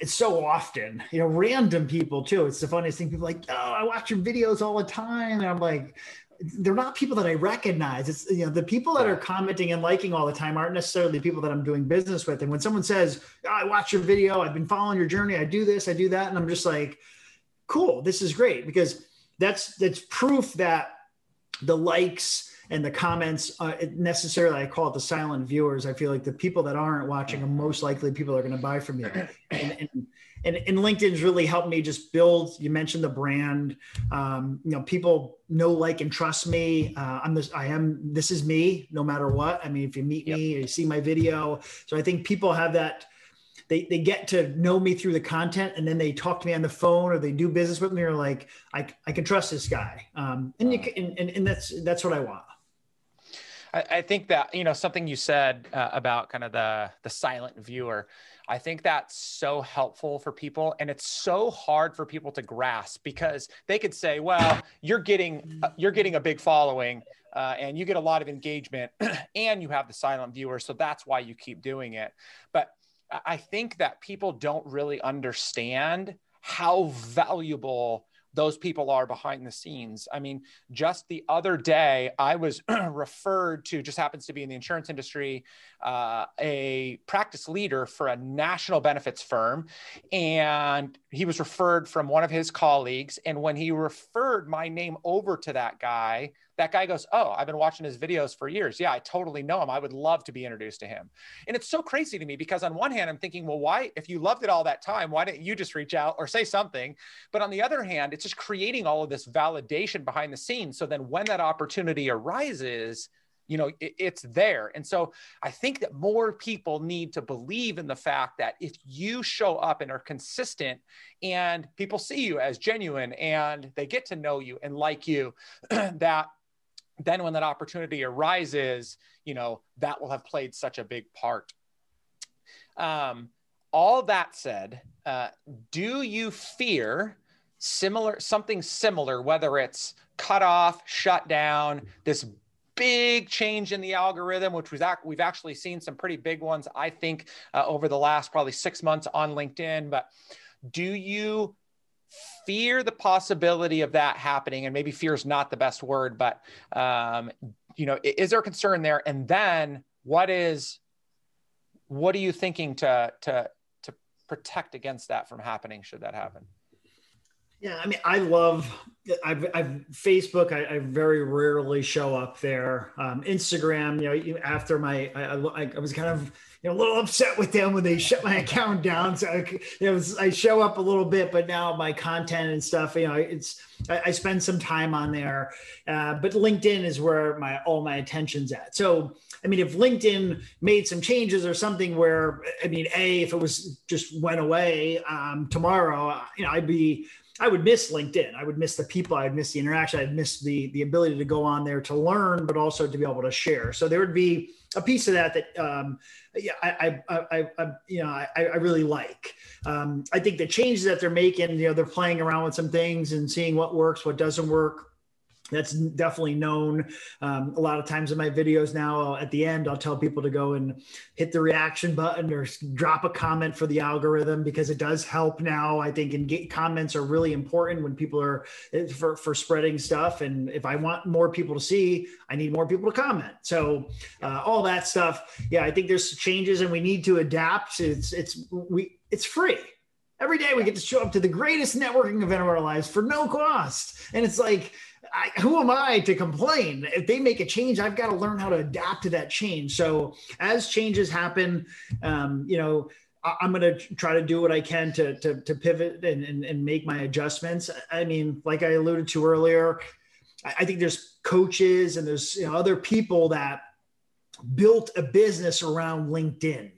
it's so often, you know, random people too. It's the funniest thing. People like, oh, I watch your videos all the time. And I'm like, they're not people that I recognize. It's you know the people that are commenting and liking all the time aren't necessarily the people that I'm doing business with. And when someone says, oh, "I watch your video, I've been following your journey, I do this, I do that," and I'm just like, "Cool, this is great," because that's that's proof that the likes and the comments uh, necessarily i call it the silent viewers. I feel like the people that aren't watching are most likely people that are going to buy from you and, and, and, and linkedin's really helped me just build you mentioned the brand um, you know people know like and trust me. Uh, i'm this i am this is me no matter what. I mean if you meet yep. me you see my video. So i think people have that they, they get to know me through the content and then they talk to me on the phone or they do business with me or like I, I can trust this guy. Um, and you can, and, and that's that's what I want I, I think that you know something you said uh, about kind of the the silent viewer. I think that's so helpful for people, and it's so hard for people to grasp because they could say, "Well, you're getting uh, you're getting a big following, uh, and you get a lot of engagement, [clears throat] and you have the silent viewer, so that's why you keep doing it." But I think that people don't really understand how valuable those people are behind the scenes. I mean, just the other day, I was [clears throat] referred to, just happens to be in the insurance industry, uh, a practice leader for a national benefits firm. And he was referred from one of his colleagues. And when he referred my name over to that guy, that guy goes, Oh, I've been watching his videos for years. Yeah, I totally know him. I would love to be introduced to him. And it's so crazy to me because, on one hand, I'm thinking, Well, why, if you loved it all that time, why didn't you just reach out or say something? But on the other hand, it's just creating all of this validation behind the scenes. So then when that opportunity arises, you know it, it's there and so i think that more people need to believe in the fact that if you show up and are consistent and people see you as genuine and they get to know you and like you [clears throat] that then when that opportunity arises, you know, that will have played such a big part. Um, all that said, uh, do you fear similar something similar, whether it's cut off, shut down, this big change in the algorithm, which was act- we've actually seen some pretty big ones, I think, uh, over the last probably six months on LinkedIn. But do you fear the possibility of that happening? And maybe fear is not the best word but um, you know is there concern there? And then what is what are you thinking to to to protect against that from happening should that happen yeah, I mean, I love I've, I've Facebook. I, I, very rarely show up there. Um, Instagram, you know, after my I, I, I, was kind of you know a little upset with them when they shut my [laughs] account down. So I, you know, I show up a little bit, but now my content and stuff, you know, it's I, spend some time on there. Uh, but LinkedIn is where my all my attention's at. So I mean, if LinkedIn made some changes or something where, I mean, A, if it was just went away um, tomorrow, you know, I'd be I would miss LinkedIn. I would miss the people. I'd miss the interaction. I'd miss the the ability to go on there to learn, but also to be able to share. So there would be a piece of that that um, yeah, I, I, I, I, you know, I, I really like. Um, I think the changes that they're making, you know, they're playing around with some things and seeing what works, what doesn't work that's definitely known um, a lot of times in my videos now at the end i'll tell people to go and hit the reaction button or drop a comment for the algorithm because it does help now i think and get comments are really important when people are eh, for, for spreading stuff. And if i want more people to see i need more people to comment. So uh, all that stuff yeah i think there's changes and we need to adapt. It's it's we it's free. Every day we get to show up to the greatest networking event of our lives for no cost. And it's like I, who am I to complain? If they make a change, I've got to learn how to adapt to that change. So as changes happen, um, you know, I, am going to try to do what I can to, to, to pivot and, and, and, make my adjustments. I mean, like I alluded to earlier, I, I think there's coaches and there's you know, other people that built a business around LinkedIn.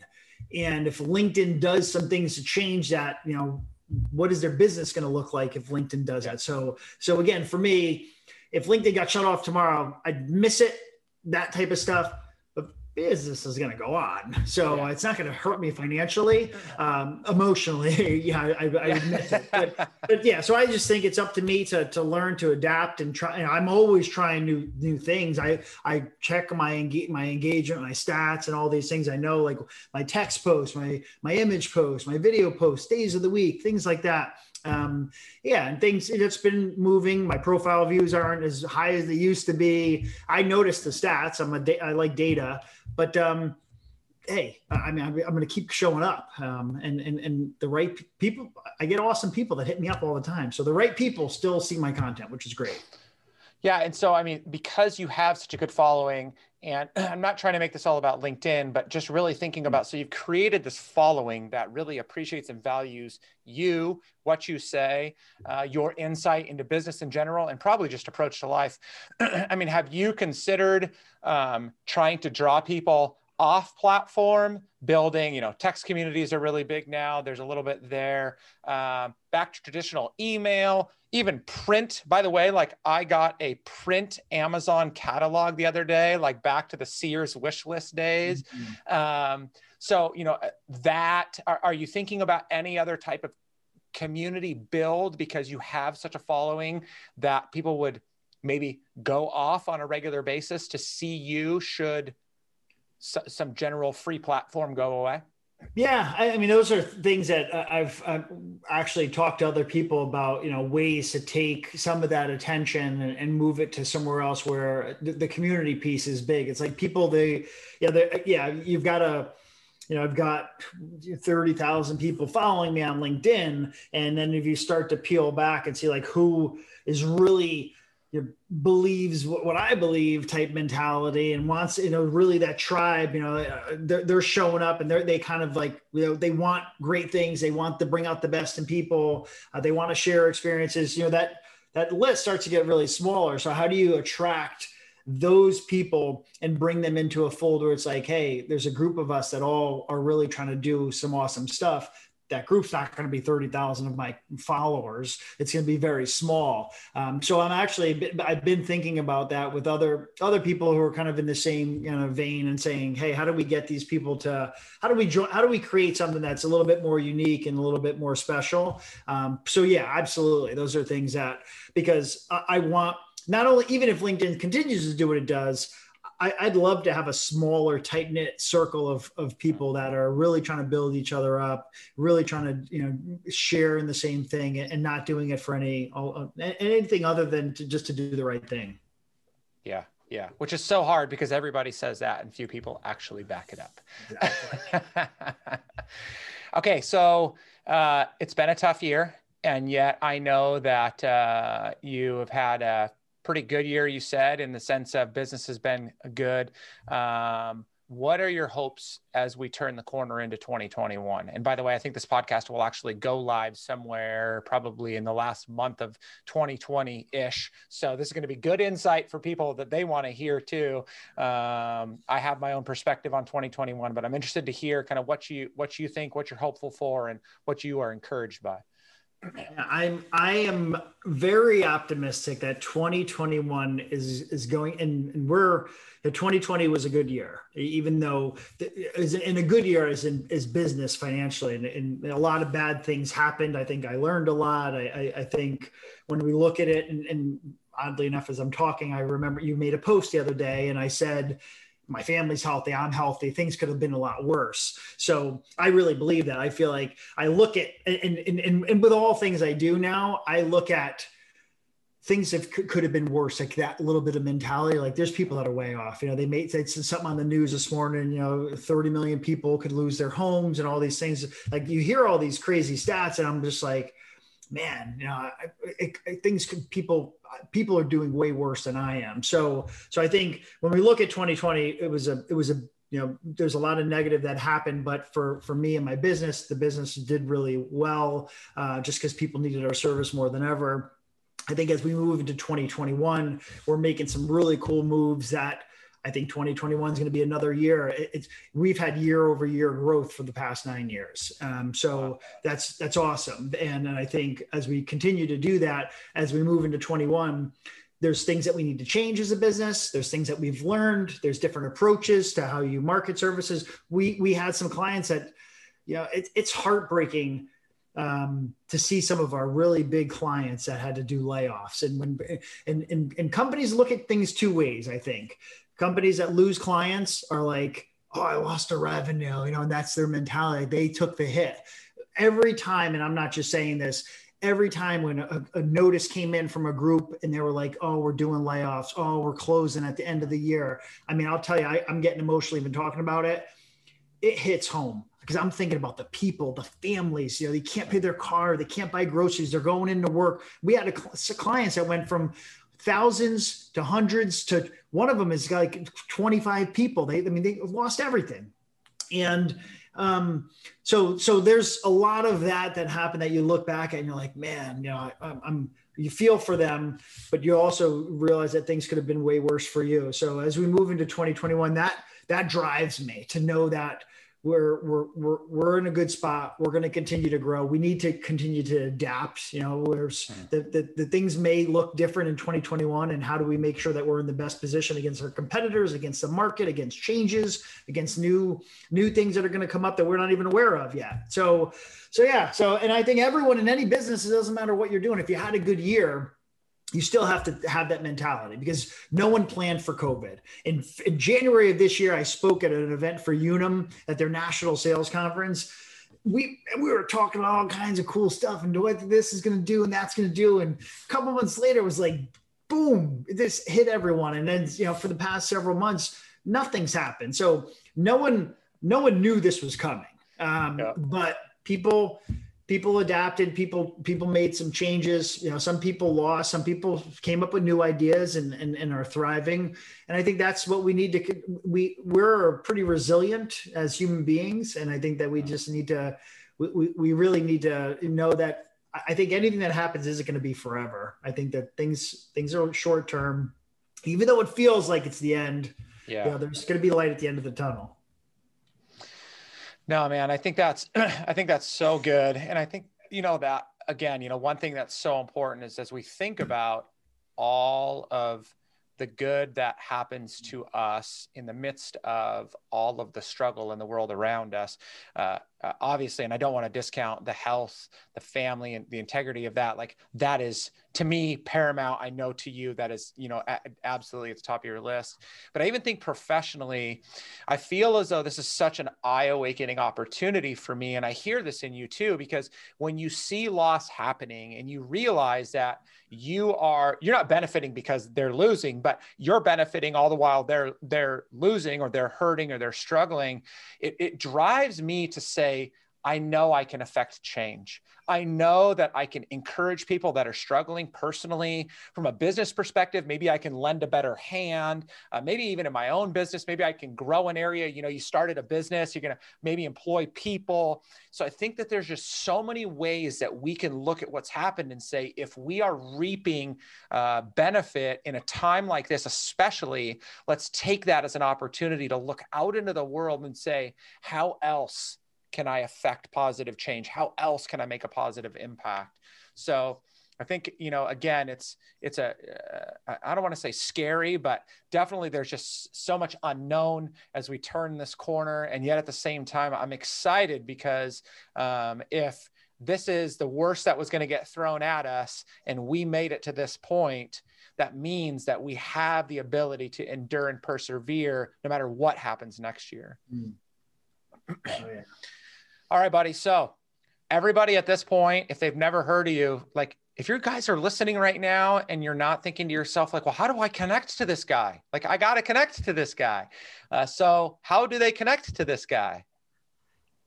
And if LinkedIn does some things to change that, you know, what is their business going to look like if LinkedIn does that? So, so again, for me, if LinkedIn got shut off tomorrow, I'd miss it, that type of stuff. But business is going to go on. [laughs] So yeah. it's not going to hurt me financially, um, emotionally. [laughs] yeah, I, I, admit it. [laughs] But, but, yeah, so I just think it's up to me to, to learn to adapt and try. I'm always trying new new things. I I check my my engagement, my stats, and all these things. I know like my text post, my my image post, my video post, days of the week, things like that um, yeah, and things it's been moving. My profile views aren't as high as they used to be. I noticed the stats. I'm a da- I like data, but um, hey, I mean, I'm, I'm going to keep showing up, um, and and and the right people. I get awesome people that hit me up all the time. So the right people still see my content, which is great. Yeah, and so I mean, because you have such a good following, and [clears throat] I'm not trying to make this all about LinkedIn, but just really thinking mm. about so you've created this following that really appreciates and values you, what you say, uh, your insight into business in general, and probably just approach to life. [clears throat] I mean, have you considered um, trying to draw people off platform building you know text communities are really big now. There's a little bit there. Uh, back to traditional email even print. By the way like i got a print amazon catalog the other day like back to the sears wish list days. Mm-hmm. um, so you know that are, are you thinking about any other type of community build because you have such a following that people would maybe go off on a regular basis to see you should some general free platform go away? Yeah, I, I mean, those are things that uh, I've, I've, actually talked to other people about. You know, ways to take some of that attention and, and move it to somewhere else where the, the, community piece is big. It's like people, they, yeah, they, yeah, you've got to you know, I've got 30,000 people following me on LinkedIn. And then if you start to peel back and see like who is really you know, believes what, what, I believe type mentality and wants, you know, really that tribe, you know, uh, they're, they're showing up and they're, they kind of like, you know, they want great things. They want to bring out the best in people. Uh, they want to share experiences, you know, that, that list starts to get really smaller. So how do you attract those people and bring them into a fold where it's like, Hey, there's a group of us that all are really trying to do some awesome stuff that group's not going to be 30,000 of my followers. It's going to be very small. Um, so I'm actually, I've been thinking about that with other, other people who are kind of in the same you know, vein and saying, Hey, how do we get these people to, how do we how do we create something that's a little bit more unique and a little bit more special? Um, so yeah, absolutely. Those are things that, because I, I want, not only, even if LinkedIn continues to do what it does, I, would love to have a smaller, tight knit circle of, of people that are really trying to build each other up, really trying to you know share in the same thing, and not doing it for any anything other than to, just to do the right thing. Yeah, yeah, which is so hard because everybody says that, and few people actually back it up. Exactly. [laughs] okay, so uh, it's been a tough year, and yet I know that uh, you have had a pretty good year, you said, in the sense of business has been good. Um, what are your hopes as we turn the corner into 2021? And by the way, I think this podcast will actually go live somewhere probably in the last month of 2020 ish. So this is going to be good insight for people that they want to hear too. Um, I have my own perspective on 2021, but I'm interested to hear kind of what you what you think, what you're hopeful for, and what you are encouraged by. I'm I am very optimistic that 2021 is is going and, and we're the 2020 was a good year, even though is in a good year as in as business financially, and, and, a lot of bad things happened. I think I learned a lot. I, I, I think when we look at it, and, and oddly enough, as I'm talking, I remember you made a post the other day, and I said my family's healthy, I'm healthy, things could have been a lot worse. So I really believe that. I feel like I look at, and, and, and, and with all things I do now, I look at things that could have been worse, like that little bit of mentality. Like there's people that are way off. You know, they made something on the news this morning. You know, 30 million people could lose their homes and all these things. Like you hear all these crazy stats, and I'm just like, man, you know, it, things could people people are doing way worse than I am. So so I think when we look at 2020, it was a it was a you know there's a lot of negative that happened but for for me and my business the business did really well uh, just because people needed our service more than ever I think as we move into 2021, we're making some really cool moves that I think 2021 is going to be another year. It's we've had year over year growth for the past nine years, um, so that's that's awesome. And, and I think as we continue to do that, as we move into 21, there's things that we need to change as a business. There's things that we've learned. There's different approaches to how you market services. We we had some clients that, you know, it, it's heartbreaking um, to see some of our really big clients that had to do layoffs. And when and, and, and companies look at things two ways, I think. Companies that lose clients are like, oh, I lost a revenue, you know, and that's their mentality. They took the hit. Every time, and I'm not just saying this, every time when a, a, notice came in from a group and they were like, oh, we're doing layoffs, oh, we're closing at the end of the year. I mean, I'll tell you, I, I'm getting emotional even talking about it. It hits home because I'm thinking about the people, the families. You know, they can't pay their car, they can't buy groceries, they're going into work. We had a, clients that went from thousands to hundreds to one of them is like 25 people. They, I mean, they lost everything, and um, so so there's a lot of that that happened that you look back at and you're like, man, you know, I, I'm you feel for them, but you also realize that things could have been way worse for you. So as we move into 2021, that that drives me to know that we're we're we're, we're in a good spot. We're going to continue to grow. We need to continue to adapt. You know, there's hmm. the, the, the things may look different in 2021, and how do we make sure that we're in the best position against our competitors, against the market, against changes, against new new things that are going to come up that we're not even aware of yet. So, so yeah. So, and I think everyone in any business, it doesn't matter what you're doing. If you had a good year, you still have to have that mentality because no one planned for COVID. In, in, January of this year, I spoke at an event for Unum at their national sales conference. We we were talking about all kinds of cool stuff and what this is going to do and that's going to do. And a couple months later, it was like, boom, this hit everyone. And then you know, for the past several months, nothing's happened. So no one no one knew this was coming. Um, yeah. But people people adapted people people made some changes you know some people lost some people came up with new ideas and, and and are thriving. And i think that's what we need to we we're pretty resilient as human beings. And i think that we just need to we, we really need to know that i think anything that happens isn't going to be forever. I think that things things are short term. Even though it feels like it's the end yeah. you know, there's going to be light at the end of the tunnel no, man, I think that's [clears throat] I think that's so good. And I think, you know, that again, you know, one thing that's so important is as we think about all of the good that happens to us in the midst of all of the struggle in the world around us. Uh, uh, obviously, and I don't want to discount the health, the family, and the integrity of that. Like that is to me paramount. I know to you that is, you know, a- absolutely at the top of your list. But I even think professionally, I feel as though this is such an eye-awakening opportunity for me, and I hear this in you too, because when you see loss happening and you realize that you are you're not benefiting because they're losing but you're benefiting all the while they're they're losing or they're hurting or they're struggling it, it drives me to say I know I can affect change. I know that I can encourage people that are struggling personally from a business perspective. Maybe I can lend a better hand. Uh, maybe even in my own business, maybe I can grow an area. You know, you started a business, you're going to maybe employ people. So I think that there's just so many ways that we can look at what's happened and say, if we are reaping uh, benefit in a time like this, especially, let's take that as an opportunity to look out into the world and say, how else? Can I affect positive change? How else can I make a positive impact? So I think you know again it's it's a uh, I don't want to say scary but definitely there's just so much unknown as we turn this corner and yet at the same time I'm excited because um, if this is the worst that was going to get thrown at us and we made it to this point that means that we have the ability to endure and persevere no matter what happens next year. Mm. [clears throat] Oh, yeah. All right buddy. So everybody at this point if they've never heard of you like if your guys are listening right now and you're not thinking to yourself like well how do i connect to this guy? Like i got to connect to this guy. Uh, so how do they connect to this guy?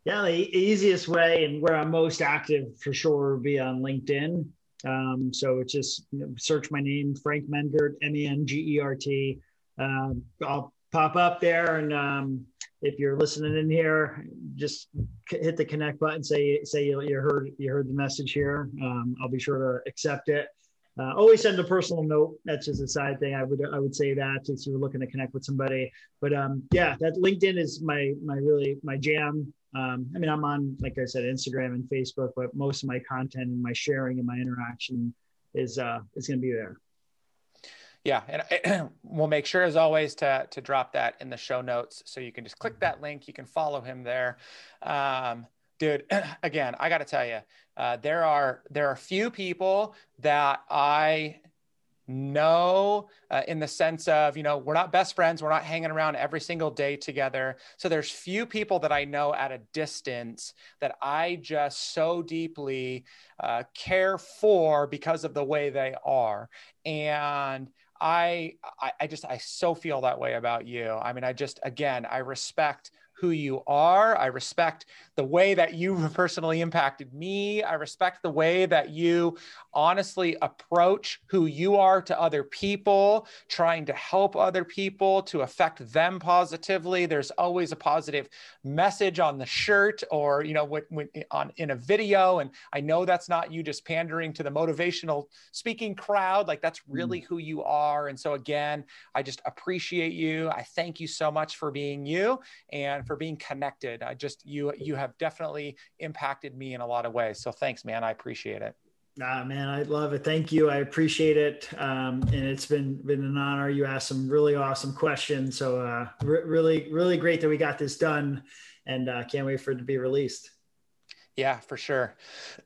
Yeah the easiest way and where i'm most active for sure would be on linkedin. Um, so it's just you know, search my name frank mengert m-e-n-g-e-r-t um, i'll pop up there and um, if you're listening in here, just hit the connect button. Say say you, you heard you heard the message here. Um, I'll be sure to accept it. Uh, always send a personal note. That's just a side thing. I would I would say that if you're looking to connect with somebody. But um, yeah, that LinkedIn is my my really my jam. Um, I mean, I'm on like I said, Instagram and Facebook, but most of my content and my sharing and my interaction is uh, is going to be there. Yeah, and [clears throat] we'll make sure, as always, to to drop that in the show notes, so you can just click that link. You can follow him there, um, dude. [clears throat] Again, I got to tell you, uh, there are there are few people that I know uh, in the sense of you know we're not best friends we're not hanging around every single day together so there's few people that i know at a distance that i just so deeply uh, care for because of the way they are and I, I, I just I so feel that way about you. I mean, I just again I respect who you are. I respect the way that you [laughs] personally impacted me. I respect the way that you honestly approach who you are to other people, trying to help other people to affect them positively. There's always a positive message on the shirt or, you know, when, when, on in a video. And I know that's not you just pandering to the motivational speaking crowd. Like that's really mm. who you are. And so again, I just appreciate you. I thank you so much for being you and for being connected. I just you you have definitely impacted me in a lot of ways. So thanks, man. I appreciate it. Ah, man, I love it. Thank you. I appreciate it. Um, and it's been been an honor. You asked some really awesome questions. So uh, re- really, really great that we got this done, and uh, can't wait for it to be released. Yeah, for sure.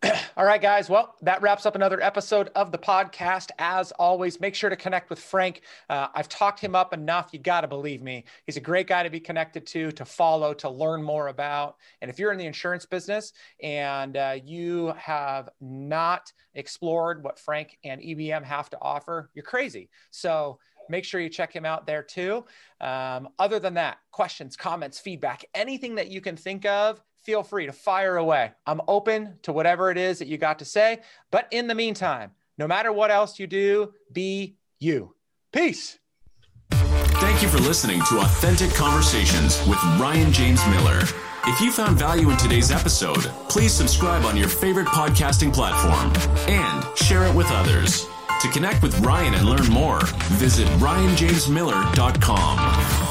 [clears throat] All right, guys. Well, that wraps up another episode of the podcast. As always, make sure to connect with Frank. Uh, I've talked him up enough. You got to believe me. He's a great guy to be connected to, to follow, to learn more about. And if you're in the insurance business and uh, you have not explored what Frank and EBM have to offer, you're crazy. So, make sure you check him out there too. Um, other than that, questions, comments, feedback, anything that you can think of, feel free to fire away. I'm open to whatever it is that you got to say. But in the meantime, no matter what else you do, be you. Peace. Thank you for listening to Authentic Conversations with Ryan James Miller. If you found value in today's episode, please subscribe on your favorite podcasting platform and share it with others. To connect with Ryan and learn more, visit ryanjamesmiller.com.